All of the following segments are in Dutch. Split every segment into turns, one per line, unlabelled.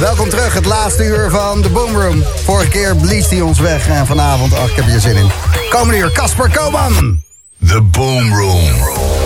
Welkom terug, het laatste uur van de Boomroom. Vorige keer blies hij ons weg en vanavond, ach, ik heb hier zin in. Komende uur, Casper Koman.
The Boomroom.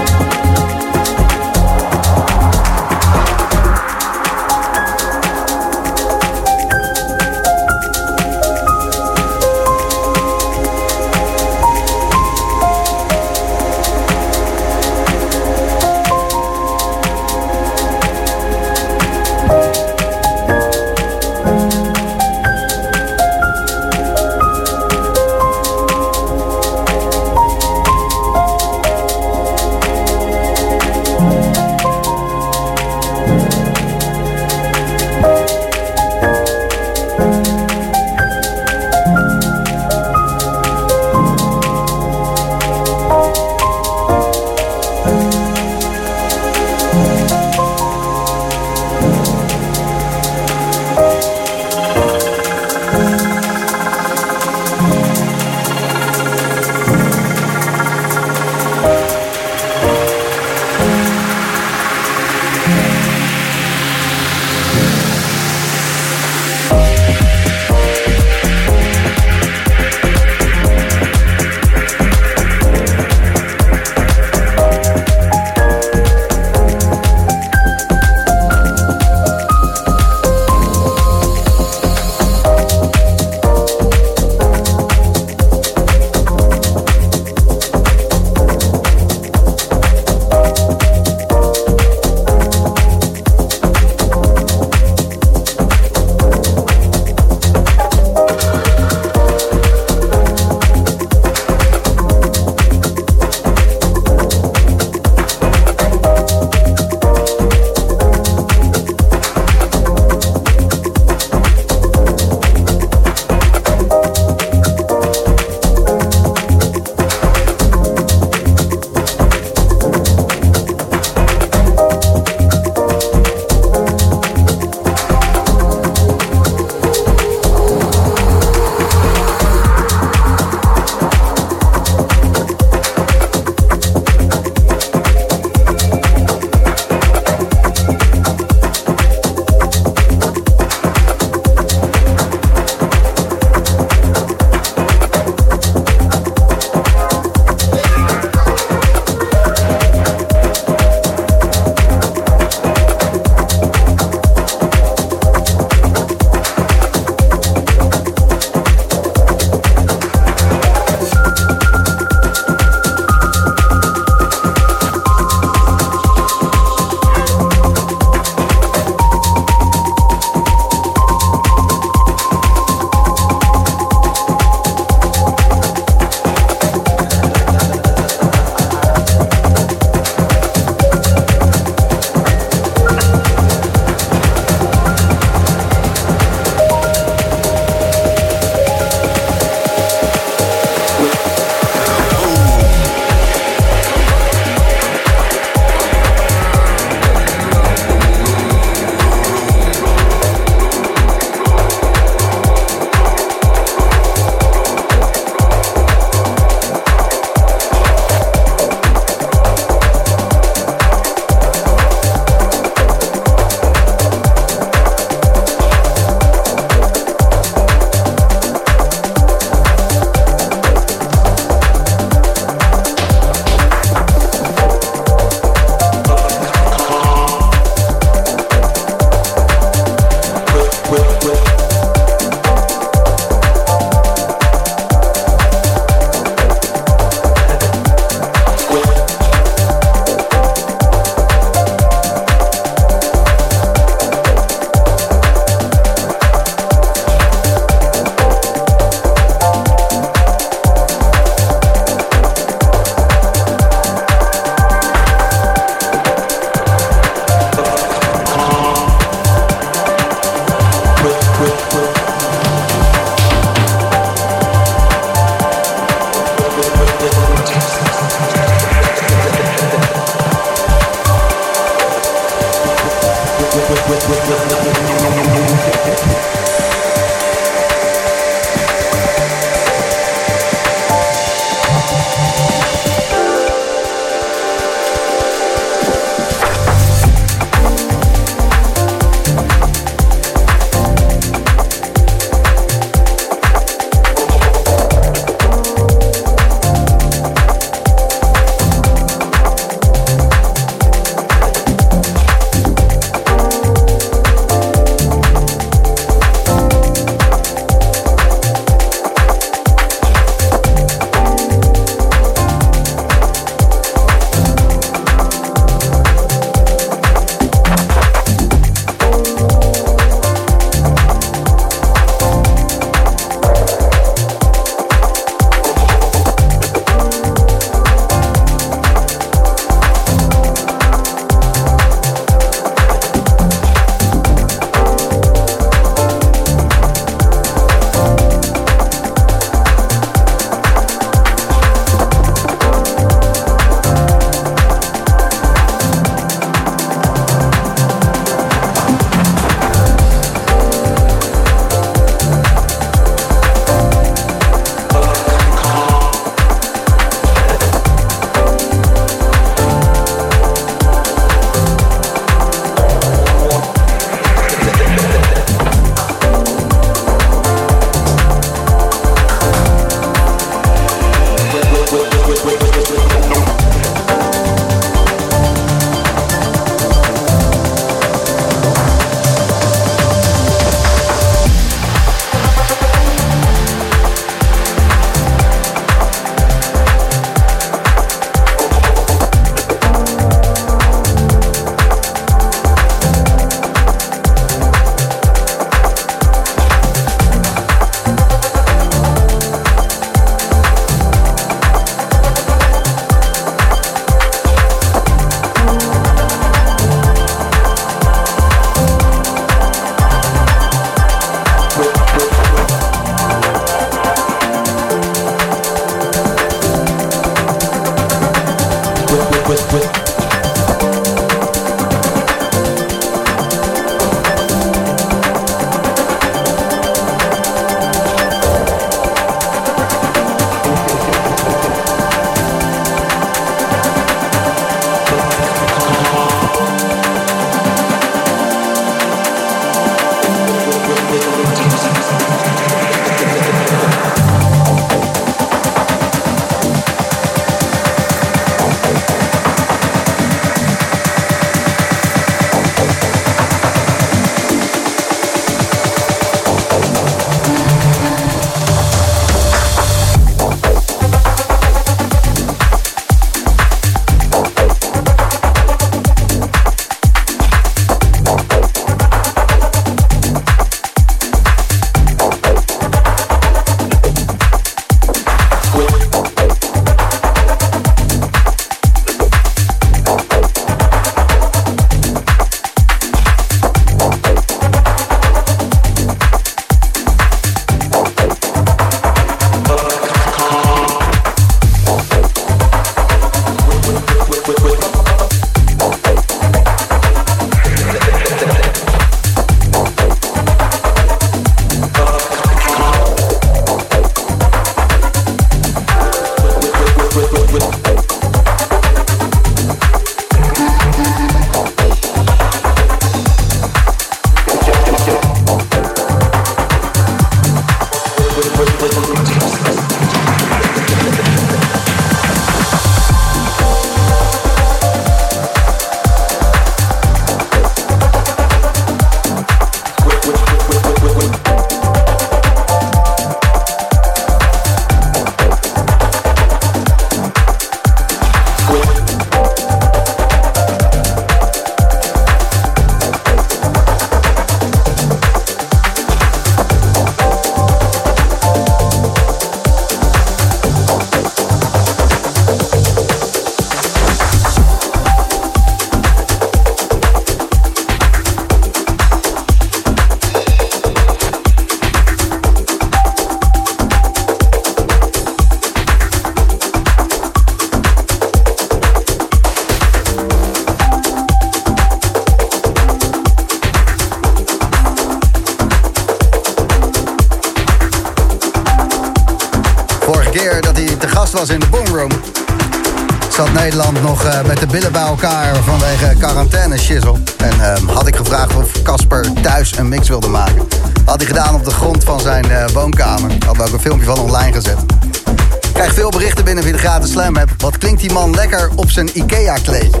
Berichten binnen via de gratis slam app. Wat klinkt die man lekker op zijn Ikea-kleedje.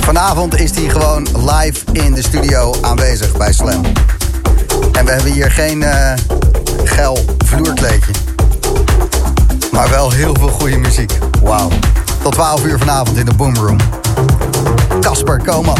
Vanavond is hij gewoon live in de studio aanwezig bij Slam. En we hebben hier geen uh, geil vloerkleedje. Maar wel heel veel goede muziek. Wauw. Tot 12 uur vanavond in de Boomroom. Casper Koman.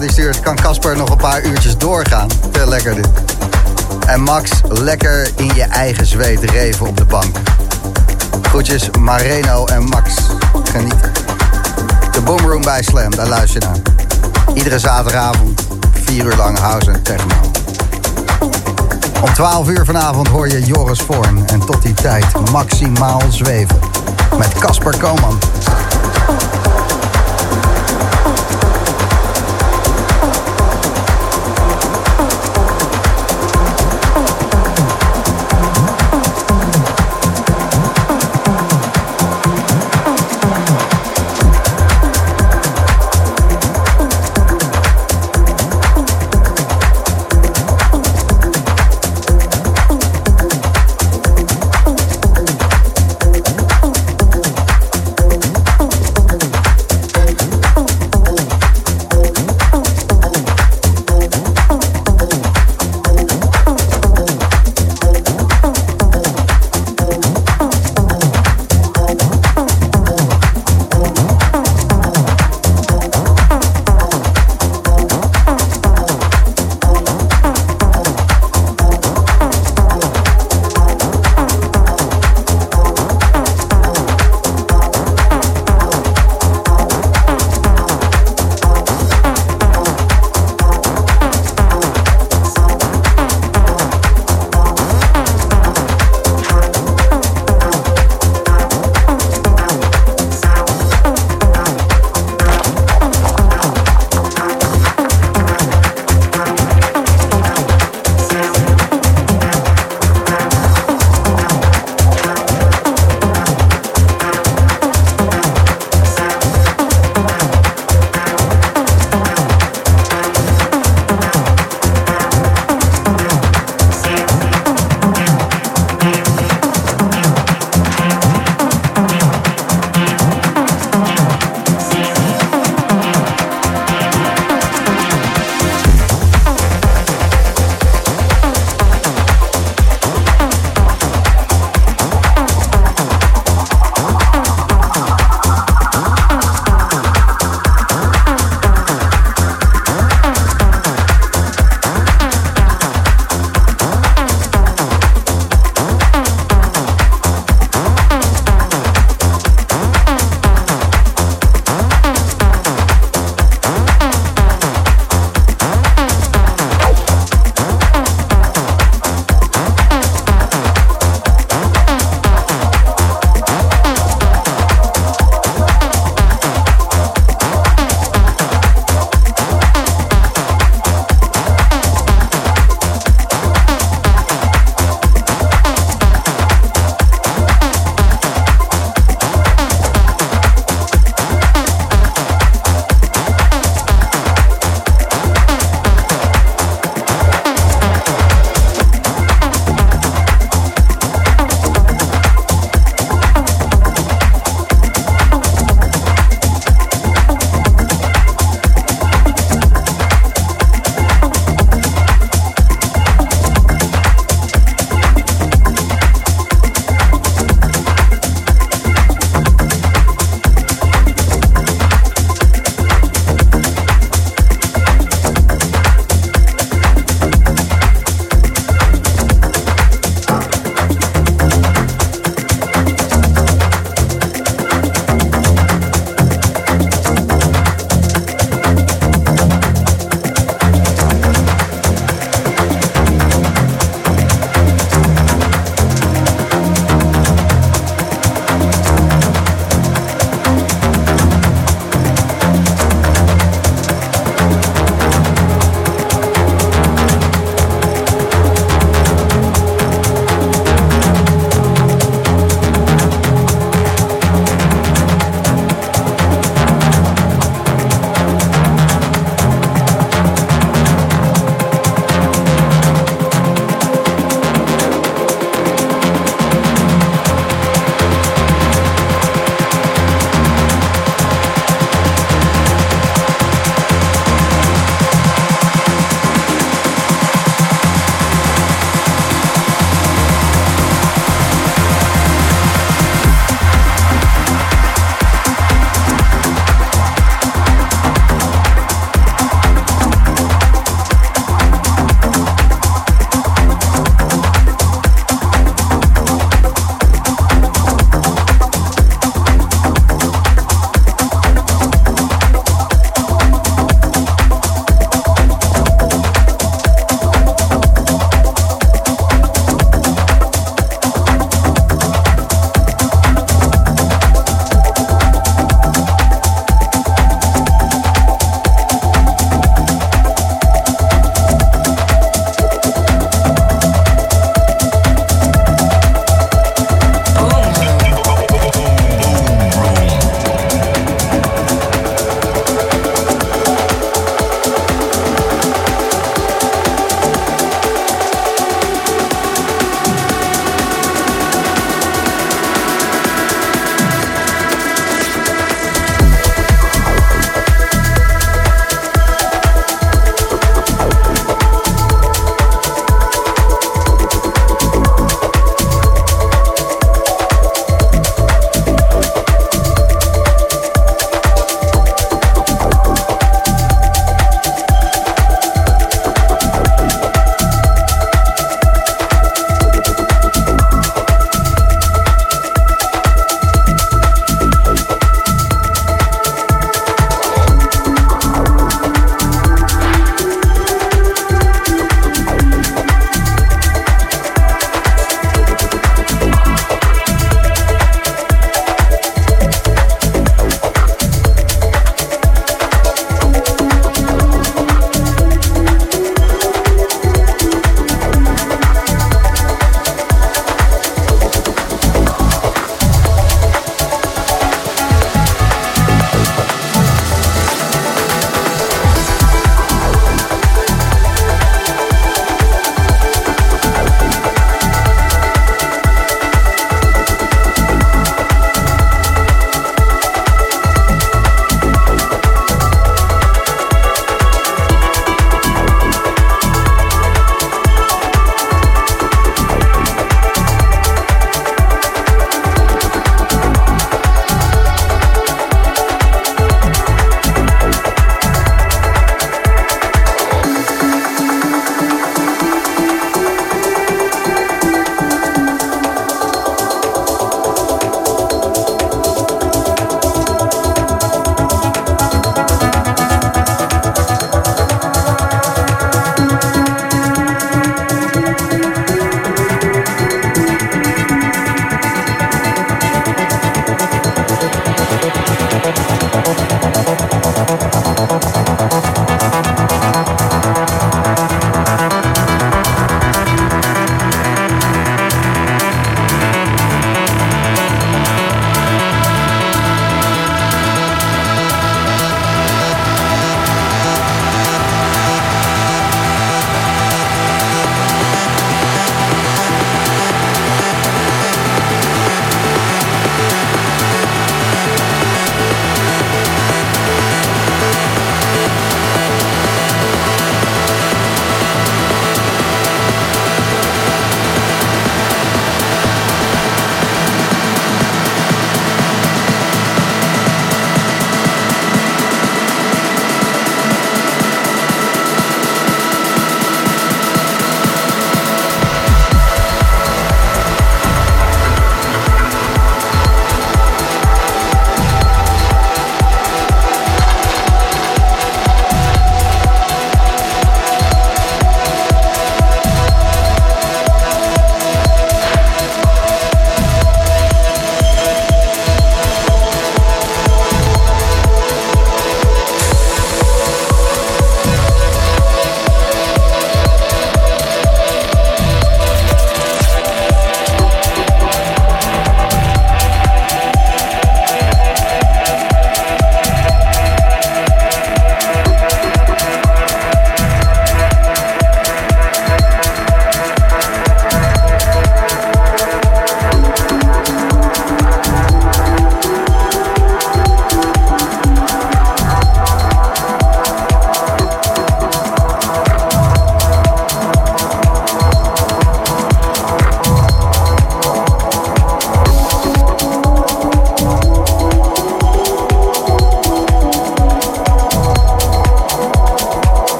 Die stuurt kan Casper nog een paar uurtjes doorgaan. Te lekker dit. En Max lekker in je eigen zweet reven op de bank. Groetjes Mareno en Max. Genieten. De Boomroom bij Slam, daar luister je naar. Iedere zaterdagavond, vier uur lang house en techno. Om 12 uur vanavond hoor je Joris Voorn. En tot die tijd maximaal zweven. Met Casper Koman.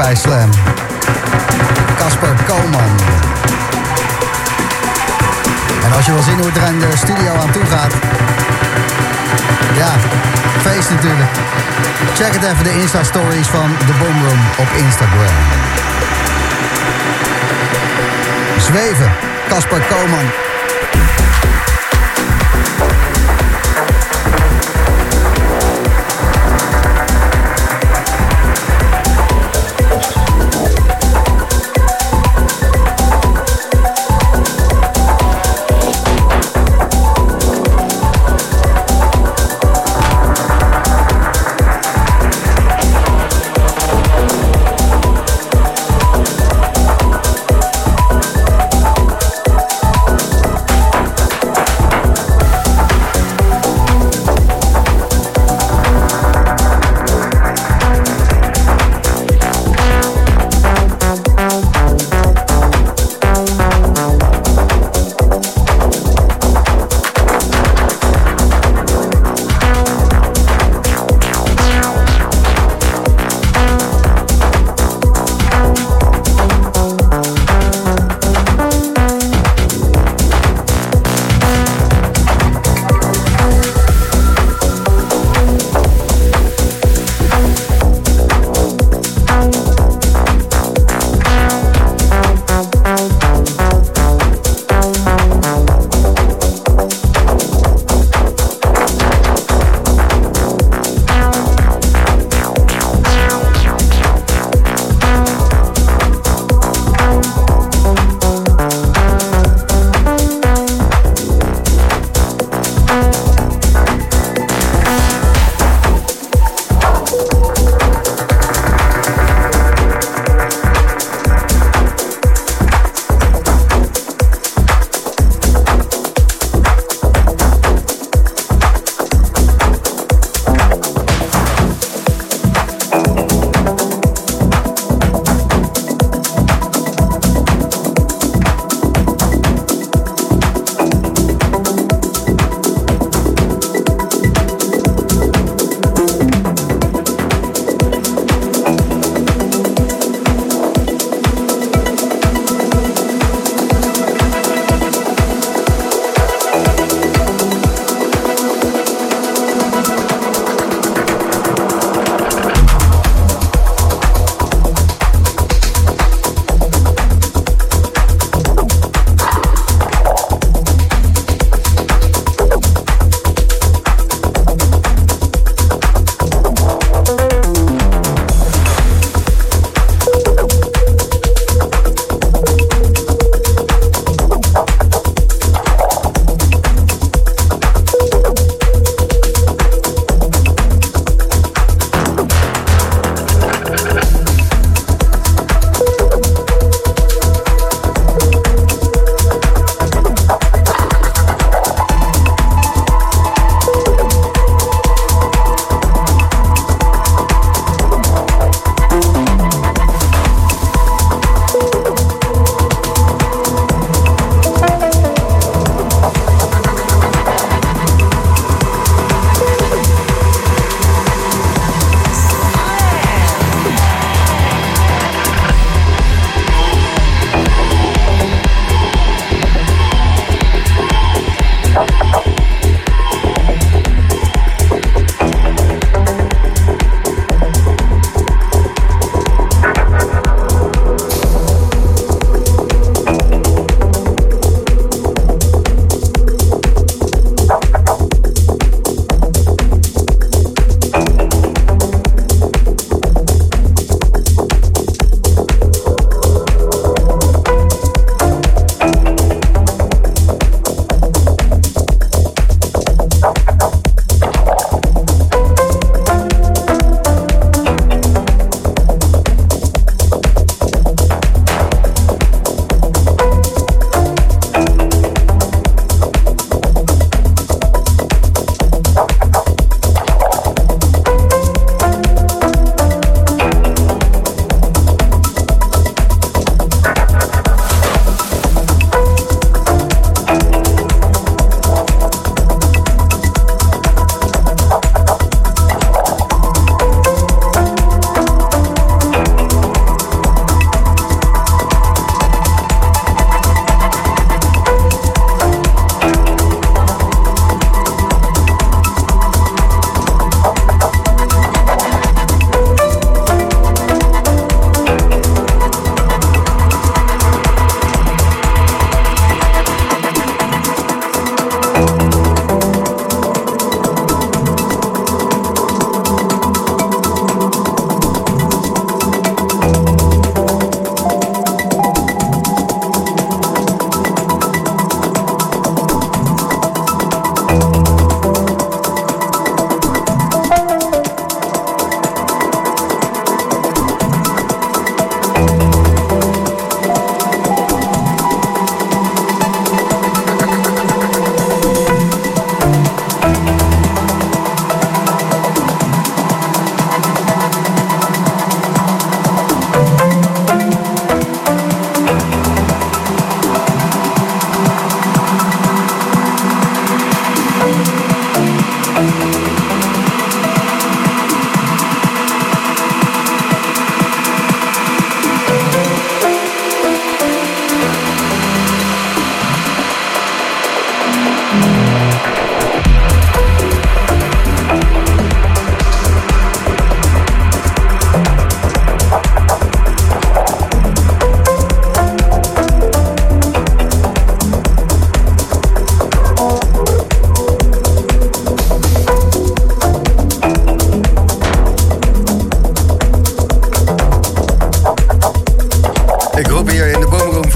Bij Slam. Koman. En als je wil zien hoe het er in de studio aan toe gaat. Ja, feest natuurlijk. Check het even de Insta-stories van The Boom Room op Instagram. Zweven, Casper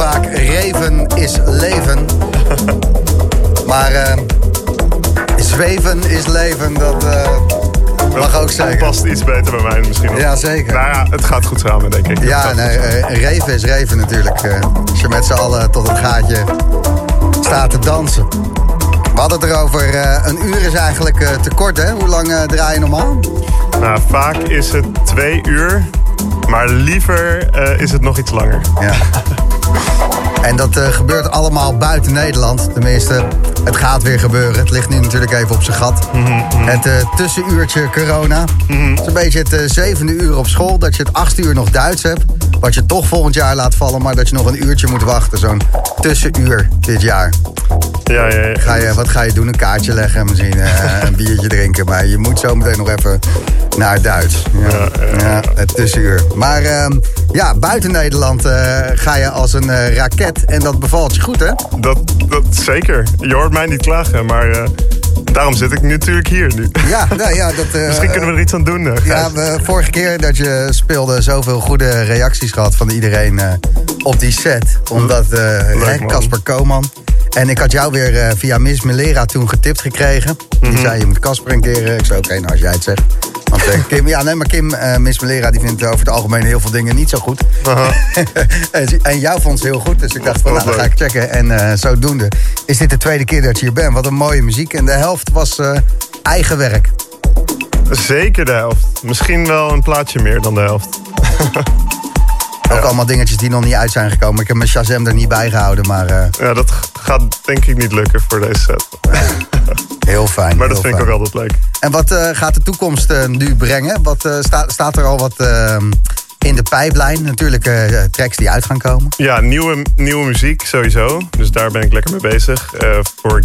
vaak reven is leven. maar ehm, zweven is leven, dat eh, mag ook zeggen.
past iets beter bij mij misschien. Ook.
Ja, zeker.
Nou ja, het gaat goed samen, denk ik.
Ja, nee, eh, reven is reven natuurlijk. Eh. als je met z'n allen tot het gaatje staat te dansen. We hadden het erover, een uur is eigenlijk tekort, hè? Hoe lang draai je normaal?
Nou, vaak is het twee uur, maar liever is het nog iets langer.
Ja. En dat uh, gebeurt allemaal buiten Nederland. Tenminste, het gaat weer gebeuren. Het ligt nu natuurlijk even op zijn gat. Mm -hmm. Het uh, tussenuurtje corona. Mm -hmm. Het is een beetje het uh, zevende uur op school. Dat je het achtste uur nog Duits hebt. Wat je toch volgend jaar laat vallen. Maar dat je nog een uurtje moet wachten. Zo'n tussenuur dit jaar.
Ja, ja, ja.
Ga je, wat ga je doen? Een kaartje leggen misschien een biertje drinken. Maar je moet zo meteen nog even naar Duits. Ja, ja, het tussenuur. Maar ehm, ja, buiten Nederland ga je als een raket. En dat bevalt je goed, hè?
Dat, dat zeker. Je hoort mij niet klagen, maar daarom zit ik natuurlijk hier nu.
Ja, nou ja dat, uh,
Misschien kunnen we er iets aan doen. Uh,
ja, we, vorige keer dat je speelde, zoveel goede reacties gehad van iedereen op die set. Omdat Casper Koman. En ik had jou weer via Miss Melera toen getipt gekregen. Die mm -hmm. zei, je moet Casper een keer... Ik zei, oké, okay, nou als jij het zegt. Want Kim, ja, nee, maar Kim, uh, Miss Melera, die vindt over het algemeen heel veel dingen niet zo goed. en, en jou vond ze heel goed, dus ik dacht van, nou, dan ga ik checken. En zodoende is dit de tweede keer dat je hier bent. Wat een mooie muziek. En de helft was eigen werk.
Zeker de helft. Misschien wel een plaatje meer dan de helft.
Ook ja. allemaal dingetjes die nog niet uit zijn gekomen. Ik heb mijn Shazam er niet bij gehouden, maar...
Ja, dat gaat denk ik niet lukken voor deze set.
heel fijn.
Maar dat vind
fijn.
ik ook altijd leuk.
En wat uh, gaat de toekomst uh, nu brengen? Wat sta, staat er al wat in de pijplijn? Natuurlijk tracks die uit gaan komen.
Ja, nieuwe, nieuwe muziek sowieso. Dus daar ben ik lekker mee bezig. voor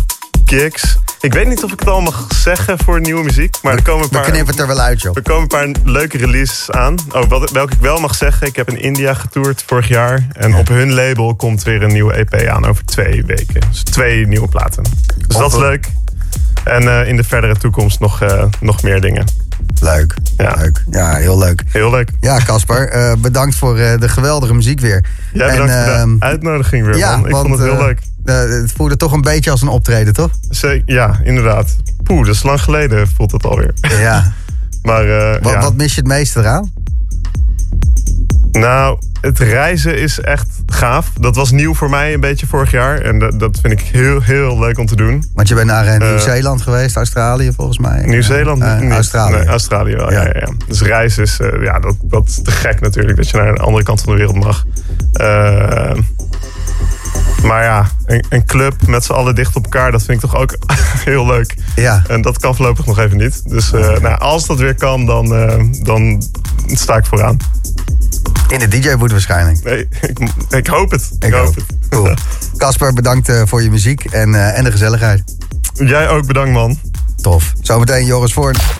gigs. Ik weet niet of ik het al mag zeggen voor nieuwe muziek. Maar er komen een paar,
we knippen het er wel uit, joh.
Er komen een paar leuke releases aan. Oh, wat, welke ik wel mag zeggen. Ik heb in India getoerd vorig jaar. En op hun label komt weer een nieuwe EP aan over twee weken. Dus twee nieuwe platen. Dus dat is leuk. En uh, in de verdere toekomst nog, uh, nog meer dingen.
Leuk, ja. leuk. Ja, heel leuk.
Heel leuk.
Ja, Casper, uh, bedankt voor de geweldige muziek weer.
Ja, bedankt en, voor de uitnodiging weer, ja, man. Ik
want,
vond het heel leuk.
Het voelde toch een beetje als een optreden, toch?
Zeker, ja, inderdaad. Poeh, dat is lang geleden voelt het alweer.
Ja.
maar,
wat,
ja.
wat mis je het meeste eraan?
Nou, het reizen is echt gaaf. Dat was nieuw voor mij een beetje vorig jaar. En dat, dat vind ik heel, heel leuk om te doen.
Want je bent naar uh, Nieuw-Zeeland uh, geweest, Australië volgens mij.
Nieuw-Zeeland?
Uh, Australië.
Nee, Australië wel, ja. Ja, ja, Dus reizen is, ja, dat, dat is te gek natuurlijk. Dat je naar de andere kant van de wereld mag. Maar ja, een, een, club met z'n allen dicht op elkaar, dat vind ik toch ook heel leuk.
Ja.
En dat kan voorlopig nog even niet. Dus nou, als dat weer kan, dan, dan sta ik vooraan.
In de DJ-boot waarschijnlijk.
Nee, ik, ik, hoop het. Ik,
ik
hoop het.
Cool. Casper, bedankt uh, voor je muziek en, en de gezelligheid.
Jij ook bedankt, man.
Tof. Zometeen Joris Voort.